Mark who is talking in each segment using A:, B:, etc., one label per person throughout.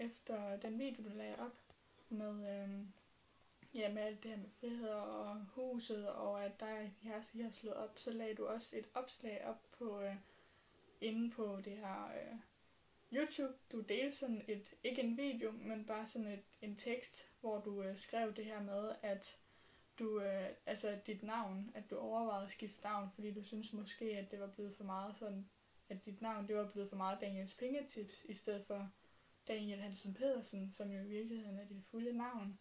A: efter den video, du lagde op med, øhm, ja, med alt det her med frihed og huset, og at der i her har slået op, så lagde du også et opslag op på, øh, inde på det her øh, YouTube. Du delte sådan et, ikke en video, men bare sådan et, en tekst, hvor du øh, skrev det her med, at du, øh, altså dit navn, at du overvejede at skifte navn, fordi du synes måske, at det var blevet for meget sådan, at dit navn, det var blevet for meget Daniels Pengetips, i stedet for Daniel Hansen Pedersen, som jo i virkeligheden er dit fulde navn.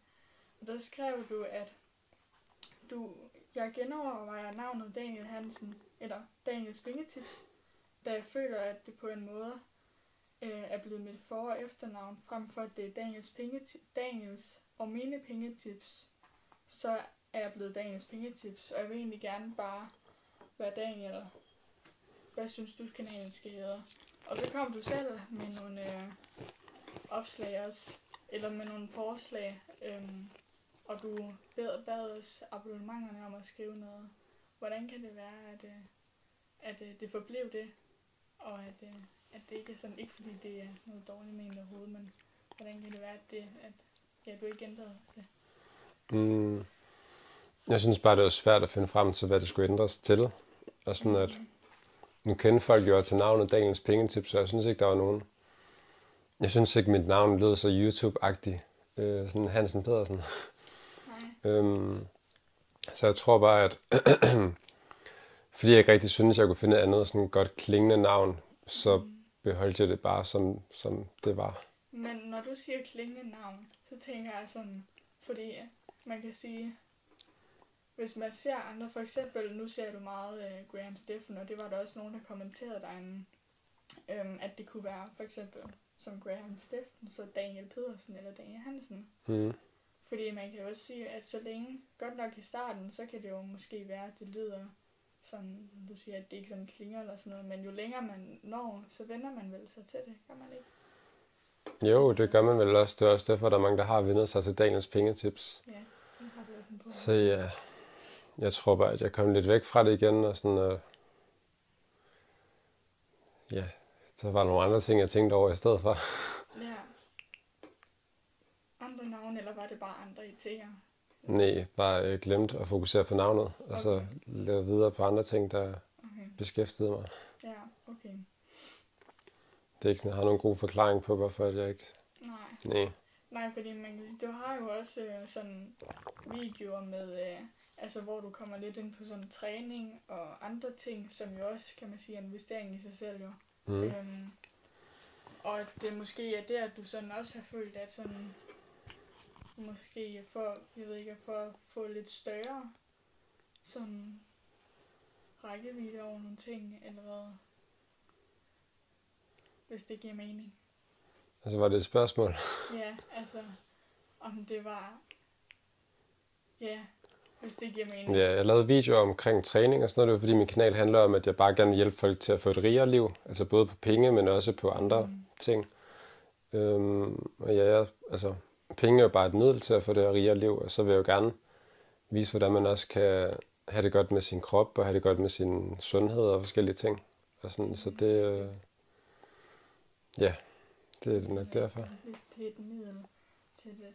A: Og der skrev du, at du, jeg genovervejer navnet Daniel Hansen, eller Daniel Svingetips, da jeg føler, at det på en måde øh, er blevet mit for- og efternavn, frem for at det er Daniels, pengeti- Daniels og mine pengetips, så er jeg blevet Daniels pengetips, og jeg vil egentlig gerne bare være Daniel. Hvad synes du, kanalen skal hedde? Og så kom du selv med nogle øh, opslag også, eller med nogle forslag, øhm, og du bad, bad os abonnementerne om at skrive noget. Hvordan kan det være, at, øh, at øh, det forblev det, og at, øh, at det ikke er sådan, ikke fordi det er noget dårligt ment overhovedet, men hvordan kan det være, at, det, at ja, du ikke ændrede det?
B: Mm. Jeg synes bare, det var svært at finde frem til, hvad det skulle ændres til. Og sådan at, nu kender folk jo til navnet Daniels Pengetips, så jeg synes ikke, der var nogen. Jeg synes ikke, mit navn lød så YouTube-agtigt. Øh, sådan Hansen Pedersen.
A: Nej.
B: Øhm, så jeg tror bare, at fordi jeg ikke rigtig synes, jeg kunne finde et andet sådan godt klingende navn, så beholdt jeg det bare, som, som det var.
A: Men når du siger klingende navn, så tænker jeg sådan, fordi man kan sige, hvis man ser andre, for eksempel, nu ser du meget øh, Graham Steffen, og det var der også nogen, der kommenterede derinde, øhm, at det kunne være for eksempel som Graham Steffen, så Daniel Pedersen eller Daniel Hansen.
B: Mm.
A: Fordi man kan jo også sige, at så længe, godt nok i starten, så kan det jo måske være, at det lyder sådan, du siger, at det ikke sådan klinger eller sådan noget, men jo længere man når, så vender man vel sig til det, gør man ikke?
B: Jo, det gør man vel også. Det er også derfor, der er mange, der har vendt sig til Daniels Pengetips.
A: Ja, det har du også en på.
B: Så ja, jeg tror bare, at jeg kom lidt væk fra det igen, og sådan, uh, ja, så var der nogle andre ting, jeg tænkte over i stedet for.
A: Ja. Andre navne, eller var det bare andre idéer?
B: Nej, bare øh, glemt at fokusere på navnet, og så
A: Okay.
B: lave videre på andre ting, der
A: Okay.
B: beskæftigede mig.
A: Ja, okay.
B: Det er ikke sådan, jeg har nogen god forklaring på, hvorfor jeg ikke...
A: Nej.
B: Nej.
A: Nej, fordi man, du har jo også øh, sådan videoer med, øh, altså hvor du kommer lidt ind på sådan træning og andre ting, som jo også, kan man sige, er en investering i sig selv jo.
B: Mm.
A: Øhm, og at det måske er der, at du sådan også har følt, at sådan, måske for, jeg ved ikke, for at få lidt større sådan rækkevidde over nogle ting, eller hvad? Hvis det giver mening.
B: Altså, var det et spørgsmål?
A: Ja, altså, om det var, ja, hvis det giver mening.
B: Ja, jeg lavede videoer omkring træning og sådan noget, det var fordi min kanal handler om, at jeg bare gerne vil hjælpe folk til at få et rigere liv. Altså både på penge, men også på andre
A: Mm.
B: ting. Øhm, og ja, jeg, altså, penge er jo bare et middel til at få det her rigere liv, og så vil jeg jo gerne vise, hvordan man også kan have det godt med sin krop, og have det godt med sin sundhed og forskellige ting. Og sådan, så det, øh, ja, det er nok derfor.
A: Det, det er et middel til det.